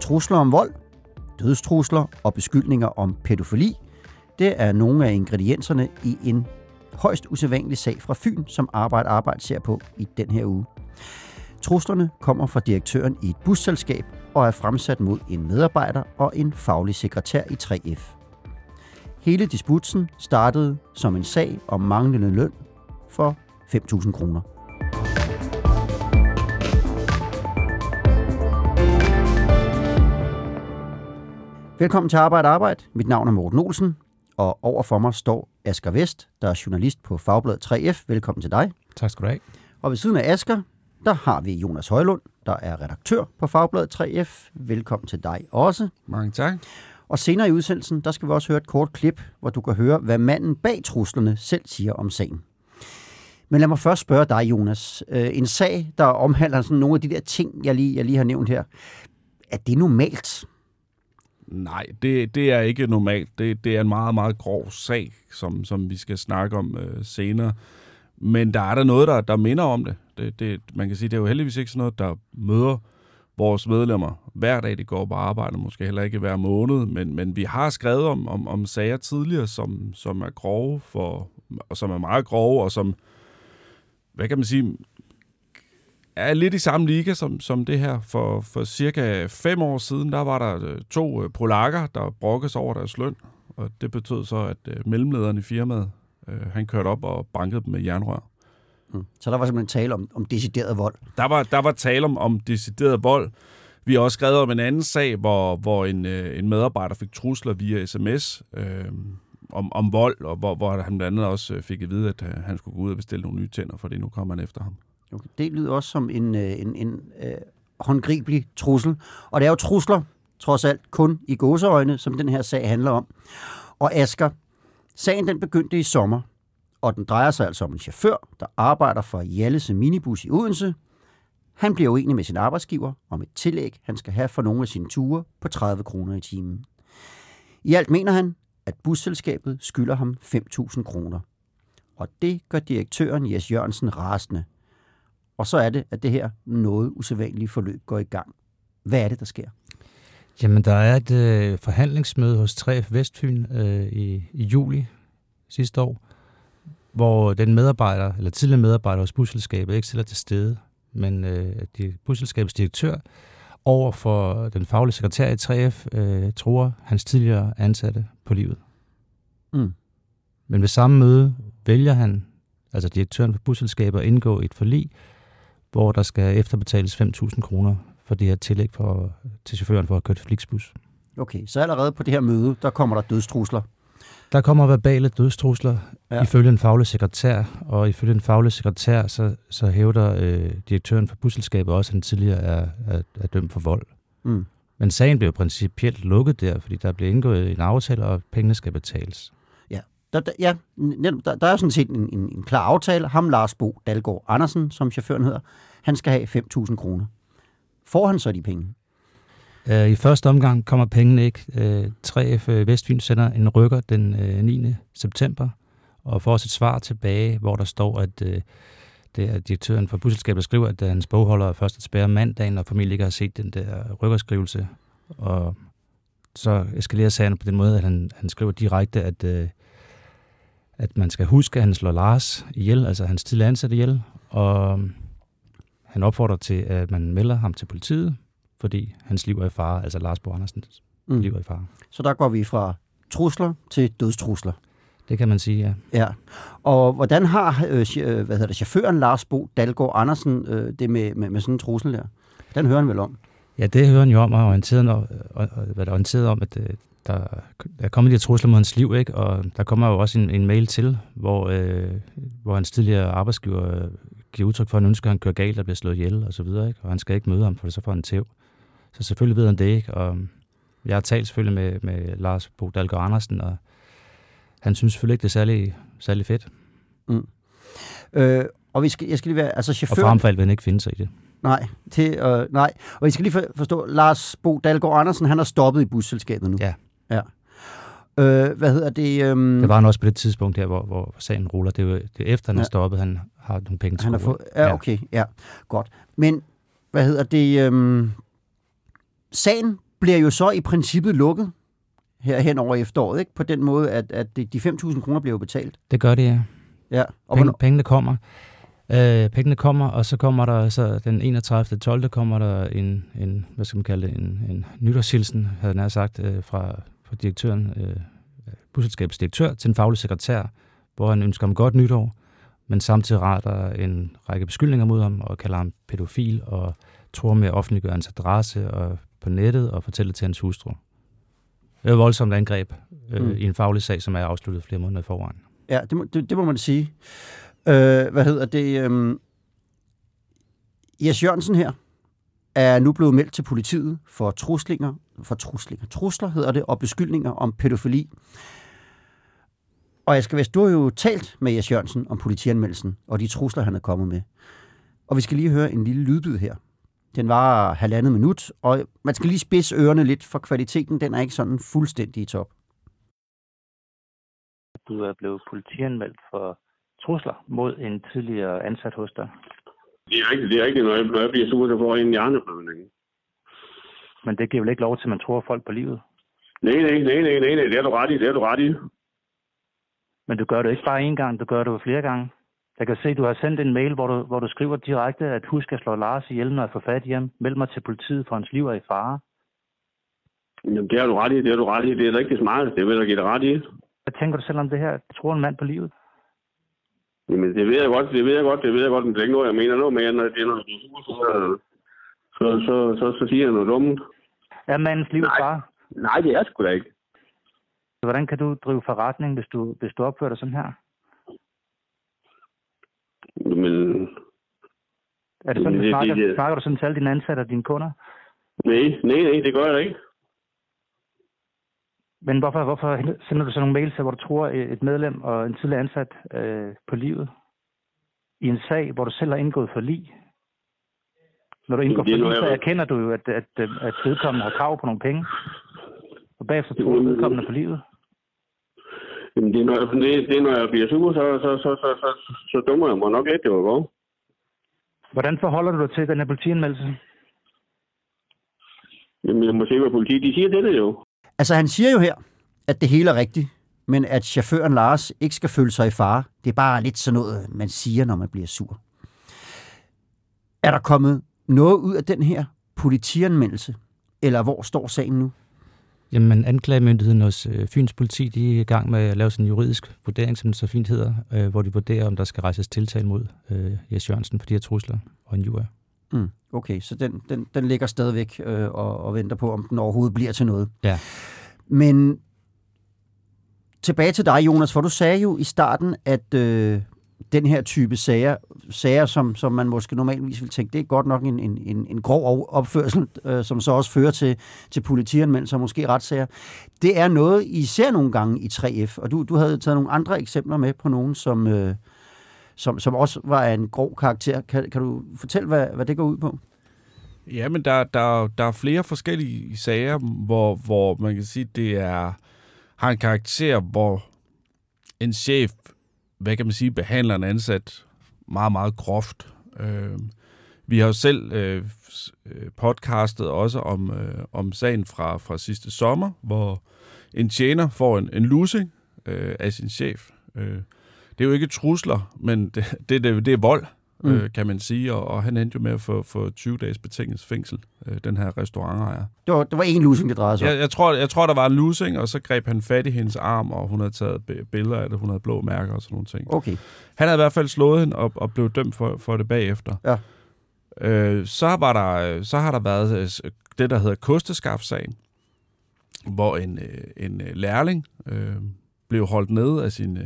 Trusler om vold, dødstrusler og beskyldninger om pædofili, det er nogle af ingredienserne i en højst usædvanlig sag fra Fyn, som Arbejde Arbejde ser på i den her uge. Truslerne kommer fra direktøren i et busselskab og er fremsat mod en medarbejder og en faglig sekretær i 3F. Hele disputsen startede som en sag om manglende løn for 5.000 kroner. Velkommen til Arbejde Arbejde. Mit navn er Morten Olsen, og over for mig står Asger Vest, der er journalist på Fagbladet 3F. Velkommen til dig. Tak skal du have. Og ved siden af Asger, der har vi Jonas Højlund, der er redaktør på Fagbladet 3F. Velkommen til dig også. Mange tak. Og senere i udsendelsen, der skal vi også høre et kort klip, hvor du kan høre, hvad manden bag truslerne selv siger om sagen. Men lad mig først spørge dig, Jonas. Øh, en sag, der omhandler sådan nogle af de der ting, jeg lige, jeg lige har nævnt her. Er det normalt? Nej, det, det er ikke normalt. Det, det er en meget, meget grov sag, som, som vi skal snakke om øh, senere. Men der er der noget, der, der minder om det. det, det man kan sige, det er jo heldigvis ikke sådan noget, der møder vores medlemmer hver dag, de går på arbejde, måske heller ikke hver måned, men, men vi har skrevet om, om, om sager tidligere, som, som er grove, for, og som er meget grove, og som, hvad kan man sige, er lidt i samme liga som, som det her. For, for cirka fem år siden, der var der øh, to øh, polakker, der brokkes over deres løn, og det betød så, at øh, mellemlederen i firmaet, han kørte op og bankede dem med jernrør. Mm. Så der var simpelthen tale om, om decideret vold? Der var, der var tale om, om decideret vold. Vi har også skrevet om en anden sag, hvor, hvor en, en medarbejder fik trusler via sms øh, om, om vold, og hvor, hvor han blandt andet også fik at vide, at han skulle gå ud og bestille nogle nye tænder, fordi nu kommer han efter ham. Okay. Det lyder også som en, en, en øh, håndgribelig trussel. Og det er jo trusler, trods alt, kun i gåseøjne, som den her sag handler om. Og Asker, sagen den begyndte i sommer, og den drejer sig altså om en chauffør, der arbejder for Jallese Minibus i Odense. Han bliver uenig med sin arbejdsgiver om et tillæg, han skal have for nogle af sine ture på 30 kroner i timen. I alt mener han, at busselskabet skylder ham 5.000 kroner. Og det gør direktøren Jes Jørgensen rasende. Og så er det, at det her noget usædvanlige forløb går i gang. Hvad er det, der sker? Jamen, der er et øh, forhandlingsmøde hos 3F Vestfyn øh, i, i juli sidste år, hvor den medarbejder, eller tidligere medarbejder hos busselskabet, ikke stiller til stede, men øh, de, busselskabets direktør over for den faglige sekretær i 3F øh, tror hans tidligere ansatte på livet. Mm. Men ved samme møde vælger han, altså direktøren for busselskabet, at indgå et forlig, hvor der skal efterbetales 5.000 kroner for det her tillæg for, til chaufføren for at køre Flixbus. Okay, så allerede på det her møde, der kommer der dødstrusler. Der kommer verbale dødstrusler ja. ifølge en faglig sekretær, og ifølge en faglig sekretær, så, så hævder øh, direktøren for busselskabet også, at han tidligere er, er, er dømt for vold. Mm. Men sagen blev principielt lukket der, fordi der blev indgået en aftale, og pengene skal betales. Ja, der, der, ja, der, der er sådan set en, en, en klar aftale. Ham, Lars Bo Dalgaard Andersen, som chaufføren hedder, han skal have 5.000 kroner. Får han så de penge? Øh, I første omgang kommer pengene ikke. Øh, 3F øh, Vestfyn sender en rykker den 9. september og får os et svar tilbage, hvor der står, at det er direktøren for busselskabet, der skriver, at hans bogholder er først at spære mandagen, og familien ikke har set den der rykkerskrivelse. Og så eskalerer sagen på den måde, at han, han skriver direkte, at, at man skal huske, at han slår Lars ihjel, altså hans tidligere ansatte ihjel, og han opfordrer til, at man melder ham til politiet, fordi hans liv er i fare, altså Lars Bo Andersens mm. liv er i fare. Så der går vi fra trusler til dødstrusler. Det kan man sige, ja. Ja. Og hvordan har øh, hvad hedder det, chaufføren Lars Bo Dalgaard Andersen øh, det med, med, med sådan en trussel der? Den hører han vel om? Ja, det hører han jo om, og orienteret, og, og, og, orienteret om, at øh, der er kommet de her trusler mod hans liv, ikke? og der kommer jo også en, en mail til, hvor, øh, hvor hans tidligere arbejdsgiver giver udtryk for, at han ønsker, at han kører galt og bliver slået ihjel og så videre, ikke? og han skal ikke møde ham, for så får han tæv. Så selvfølgelig ved han det ikke, og jeg har talt selvfølgelig med, med Lars Bo Dalgaard Andersen, og han synes selvfølgelig ikke, det er særlig, særlig fedt. Mm. Øh, og vi skal, jeg skal lige være, altså chauffør... Og for ham vil han ikke finde sig i det. Nej, det, øh, nej. Og vi skal lige forstå, Lars Bo Dalgaard Andersen, han har stoppet i busselskabet nu. Ja. ja. Øh, hvad hedder det? Um... Det var han også på det tidspunkt her, hvor, hvor sagen ruller. Det er jo det er efter, han ja. er stoppet, han har nogle penge til han har fået, ja, okay, ja, godt. Men, hvad hedder det? Um... Sagen bliver jo så i princippet lukket her hen over efteråret, ikke? På den måde, at, at de 5.000 kroner bliver jo betalt. Det gør det, ja. Ja. Og Penge, pengene kommer. Øh, pengene kommer, og så kommer der så den 31. 12. kommer der en, en hvad skal man kalde det, en, en nytårshilsen, havde jeg sagt, øh, fra, fra direktøren, øh, busselskabets direktør til en faglig sekretær, hvor han ønsker ham godt nytår, men samtidig retter en række beskyldninger mod ham og kalder ham pædofil og tror med at offentliggøre hans adresse og på nettet og fortælle til hans hustru. Det er et voldsomt angreb øh, mm. i en faglig sag, som er afsluttet flere måneder foran. Ja, det må, det, det må man sige. Øh, hvad hedder det? Øh, Jes Jørgensen her er nu blevet meldt til politiet for truslinger, for truslinger, trusler hedder det, og beskyldninger om pædofili. Og jeg skal vist, du har jo talt med Jes Jørgensen om politianmeldelsen og de trusler, han er kommet med. Og vi skal lige høre en lille lydbid her. Den var halvandet minut, og man skal lige spidse ørerne lidt, for kvaliteten den er ikke sådan fuldstændig i top. Du er blevet politianmeldt for trusler mod en tidligere ansat hos dig. Det er rigtigt, det er rigtigt. Når jeg, når jeg bliver sur, så får jeg en hjerneblødning. Men det giver vel ikke lov til, at man tror folk på livet? Nej, nej, nej, nej, nej, nej, det er du ret i, det er du ret i. Men du gør det ikke bare én gang, du gør det flere gange. Jeg kan se, at du har sendt en mail, hvor du, hvor du skriver direkte, at husk at slå Lars ihjel, når jeg får fat hjem. Meld mig til politiet, for hans liv er i fare. Jamen, det er du ret i, det er du ret i. Det er rigtig smart, det vil jeg give dig ret i. Hvad tænker du selv om det her? Tror en mand på livet? Jamen, det ved jeg godt, det ved jeg godt, det ved jeg godt, men det er ikke noget, jeg mener noget med, når det er noget, så, så, så, så, så siger jeg noget dumt. Er mandens liv Nej. fare? Nej, det er sgu da ikke. Hvordan kan du drive forretning, hvis du, hvis du opfører dig sådan her? Men Er det sådan, Det- du det- snakker, det- snakker du sådan til alle dine ansatte og dine kunder? nej, nej, nej, det gør jeg da ikke. Men hvorfor, hvorfor sender du så nogle mails, hvor du tror et medlem og en tidligere ansat øh, på livet i en sag, hvor du selv har indgået for lig? Når du indgår Det for lig, så jeg- erkender du jo, at, at, at, at vedkommende har krav på nogle penge. Og bagefter tror du Mm. vedkommende på livet. Jamen, det er, når, jeg- det, det er, når jeg bliver sur, så, så, så, så, så, så, så dummer jeg mig nok lidt, det var godt. Hvordan forholder du dig til den her politianmeldelse? Jamen, jeg må se, hvad politiet de siger det, det jo. Altså, han siger jo her, at det hele er rigtigt, men at chaufføren Lars ikke skal føle sig i fare. Det er bare lidt sådan noget, man siger, når man bliver sur. Er der kommet noget ud af den her politianmeldelse? Eller hvor står sagen nu? Jamen, anklagemyndigheden hos øh, Fyns politi, de er i gang med at lave sådan en juridisk vurdering, som det så fint hedder, øh, hvor de vurderer, om der skal rejses tiltale mod øh, Jes Jørgensen for de her trusler og en jura. Mm, okay, så den, den, den ligger stadigvæk øh, og, og venter på, om den overhovedet bliver til noget. Ja. Men tilbage til dig, Jonas, for du sagde jo i starten, at øh, den her type sager, sager som, som man måske normalvis vil tænke, det er godt nok en, en, en, en grov opførsel, øh, som så også fører til, til politianmeldelser og måske retssager. Det er noget, I ser nogle gange i 3F, og du, du havde taget nogle andre eksempler med på nogen, som, øh, som, som også var af en grov karakter. Kan, kan du fortælle, hvad, hvad det går ud på? Ja, men der, der, der er flere forskellige sager, hvor, hvor man kan sige, det er har en karakter, hvor en chef, hvad kan man sige, behandler en ansat meget, meget groft. Øh, vi har jo selv øh, øh, podcastet også om, øh, om sagen fra, fra sidste sommer, hvor en tjener får en, en losing øh, af sin chef. Øh, det er jo ikke trusler, men det, det, det, det er vold, mm. øh, kan man sige, og, og han endte jo med at få, få 20 dages betinget fængsel, øh, den her restaurantejer. Det var, det var en losing, det drejede sig om. Jeg, jeg, tror, jeg tror, der var en losing, og så greb han fat i hendes arm, og hun havde taget bi- billeder af det, hun havde blå mærker og sådan nogle ting. Okay. Han havde i hvert fald slået hende og, og blev dømt for, for det bagefter. Ja. Øh, så, var der, så har der været øh, det, der hedder kosteskabssagen, hvor en, øh, en øh, lærling øh, blev holdt nede af sin,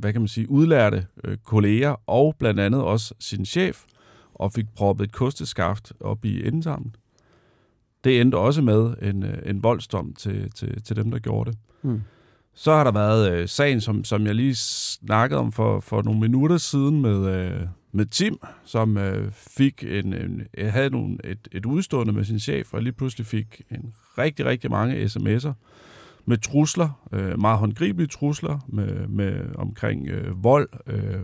hvad kan man sige, udlærte øh, kolleger, og blandt andet også sin chef, og fik proppet et kosteskaft op i endetarmen. Det endte også med en, øh, en voldsdom til, til, til dem, der gjorde det. Mm. Så har der været øh, sagen, som, som jeg lige snakkede om for, for nogle minutter siden med, øh, med Tim, som øh, fik en, en, havde nogle, et, et udstående med sin chef, og lige pludselig fik en rigtig, rigtig mange sms'er, med trusler, øh, meget håndgribelige trusler med, med omkring øh, vold. Øh,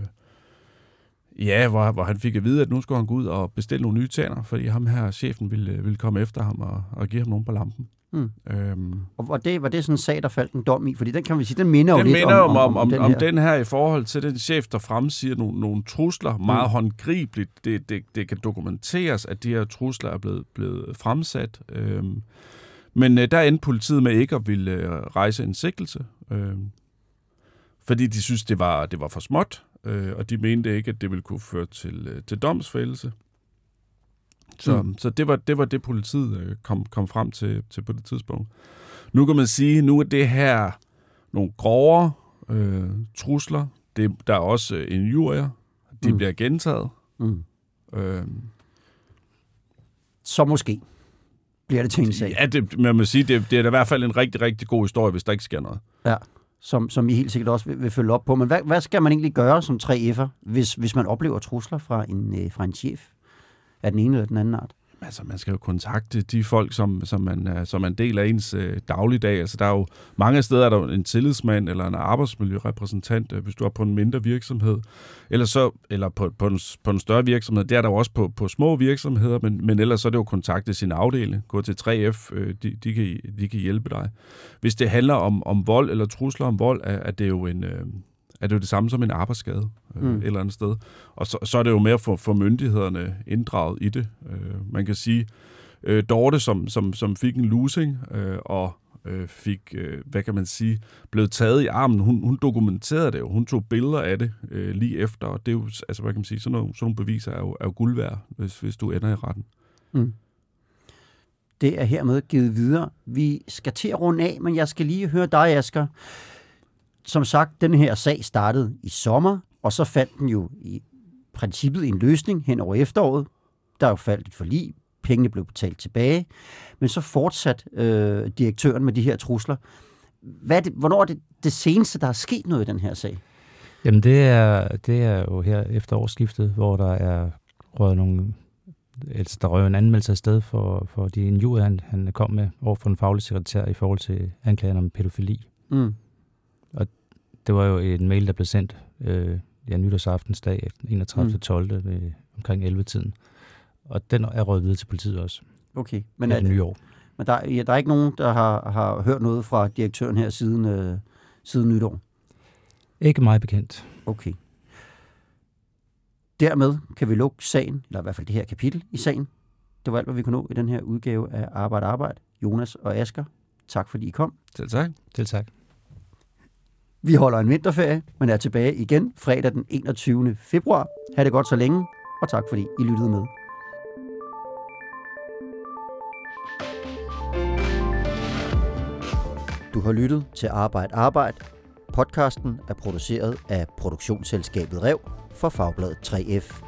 ja, hvor, hvor han fik at vide, at nu skulle han gå ud og bestille nogle nye tænder, fordi ham her, chefen, ville, ville komme efter ham og, og give ham nogen på lampen. Mm. Øhm, Og var det, var det sådan en sag, der faldt en dom i? Fordi den kan vi sige, den minder jo den lidt minder om, om, om, om, den om her. den her i forhold til den chef, der fremsiger nogle, nogle trusler, meget håndgribeligt. Det, det, det kan dokumenteres, at de her trusler er blevet, blevet fremsat. Øhm, men øh, der endte politiet med ikke at ville øh, rejse en sigtelse, øhm, fordi de synes, det var, det var for småt, øh, og de mente ikke, at det ville kunne føre til, øh, til domsfældelse. Så, Mm. så det, var, det var det, politiet øh, kom, kom frem til, til på det tidspunkt. Nu kan man sige, nu er det her nogle grovere øh, trusler. Det, der er også øh, injurier. De mm. bliver gentaget. Mm. Øh, Så måske bliver det til en sag, ja, det, man må sige, det, det er da i hvert fald en rigtig, rigtig god historie, hvis der ikke sker noget. som, som I helt sikkert også vil, vil følge op på. Men hvad, hvad skal man egentlig gøre som 3F'er, hvis, hvis man oplever trusler fra en, øh, fra en chef af den ene eller den anden art? Altså, man skal jo kontakte de folk, som, som, man, øh, som er en del af ens øh, dagligdag. Altså, der er jo mange steder, er der en tillidsmand eller en arbejdsmiljørepræsentant, øh, hvis du er på en mindre virksomhed. Eller, så, eller på, på, en, på en større virksomhed. Det er der jo også på, på små virksomheder, men, men ellers så er det jo at kontakte sin afdeling. Gå til 3F, øh, de, de, kan, de kan hjælpe dig. Hvis det handler om, om vold eller trusler om vold, er, er det jo en... Øh, er det jo det samme som en arbejdsskade øh, Mm. et eller andet sted. Og så, så er det jo med at få, få myndighederne inddraget i det. Øh, man kan sige, øh, Dorte, som, som, som fik en losing øh, og øh, fik, øh, hvad kan man sige, blevet taget i armen, hun, hun dokumenterede det jo. Hun tog billeder af det øh, lige efter, og det er jo, altså hvad kan man sige, sådan nogle, sådan nogle beviser er jo, er jo guld værd, hvis, hvis du ender i retten. Mm. Det er hermed givet videre. Vi skal til at runde af, men jeg skal lige høre dig, Asger. Som sagt, den her sag startede i sommer, og så fandt den jo i princippet en løsning hen over efteråret. Der er jo faldt et forlig, pengene blev betalt tilbage, men så fortsat øh, direktøren med de her trusler. Hvad er det, hvornår er det det seneste, der er sket noget i den her sag? Jamen det er, det er jo her efter årsskiftet, hvor der er røget nogle, altså der røg en anmeldelse af sted for, for de injurier, han, han kom med over for en faglig sekretær i forhold til anklagen om pædofili. Mm. Det var jo en mail, der blev sendt øh, ja, nytårsaftensdag 31. Mm. 12. Ved, omkring 11-tiden. Og den er røget videre til politiet også. Okay, men, er, det nye år. men der, ja, der er ikke nogen, der har, har hørt noget fra direktøren her siden, øh, siden nytår? Ikke meget bekendt. Okay. Dermed kan vi lukke sagen, eller i hvert fald det her kapitel i sagen. Det var alt, hvad vi kunne nå i den her udgave af Arbejde Arbejde. Jonas og Asker, tak fordi I kom. Selv tak. Til tak. Vi holder en vinterferie, men er tilbage igen fredag den 21. februar. Ha' det godt så længe, og tak fordi I lyttede med. Du har lyttet til Arbejde Arbejde. Podcasten er produceret af produktionsselskabet Rev for Fagbladet 3F.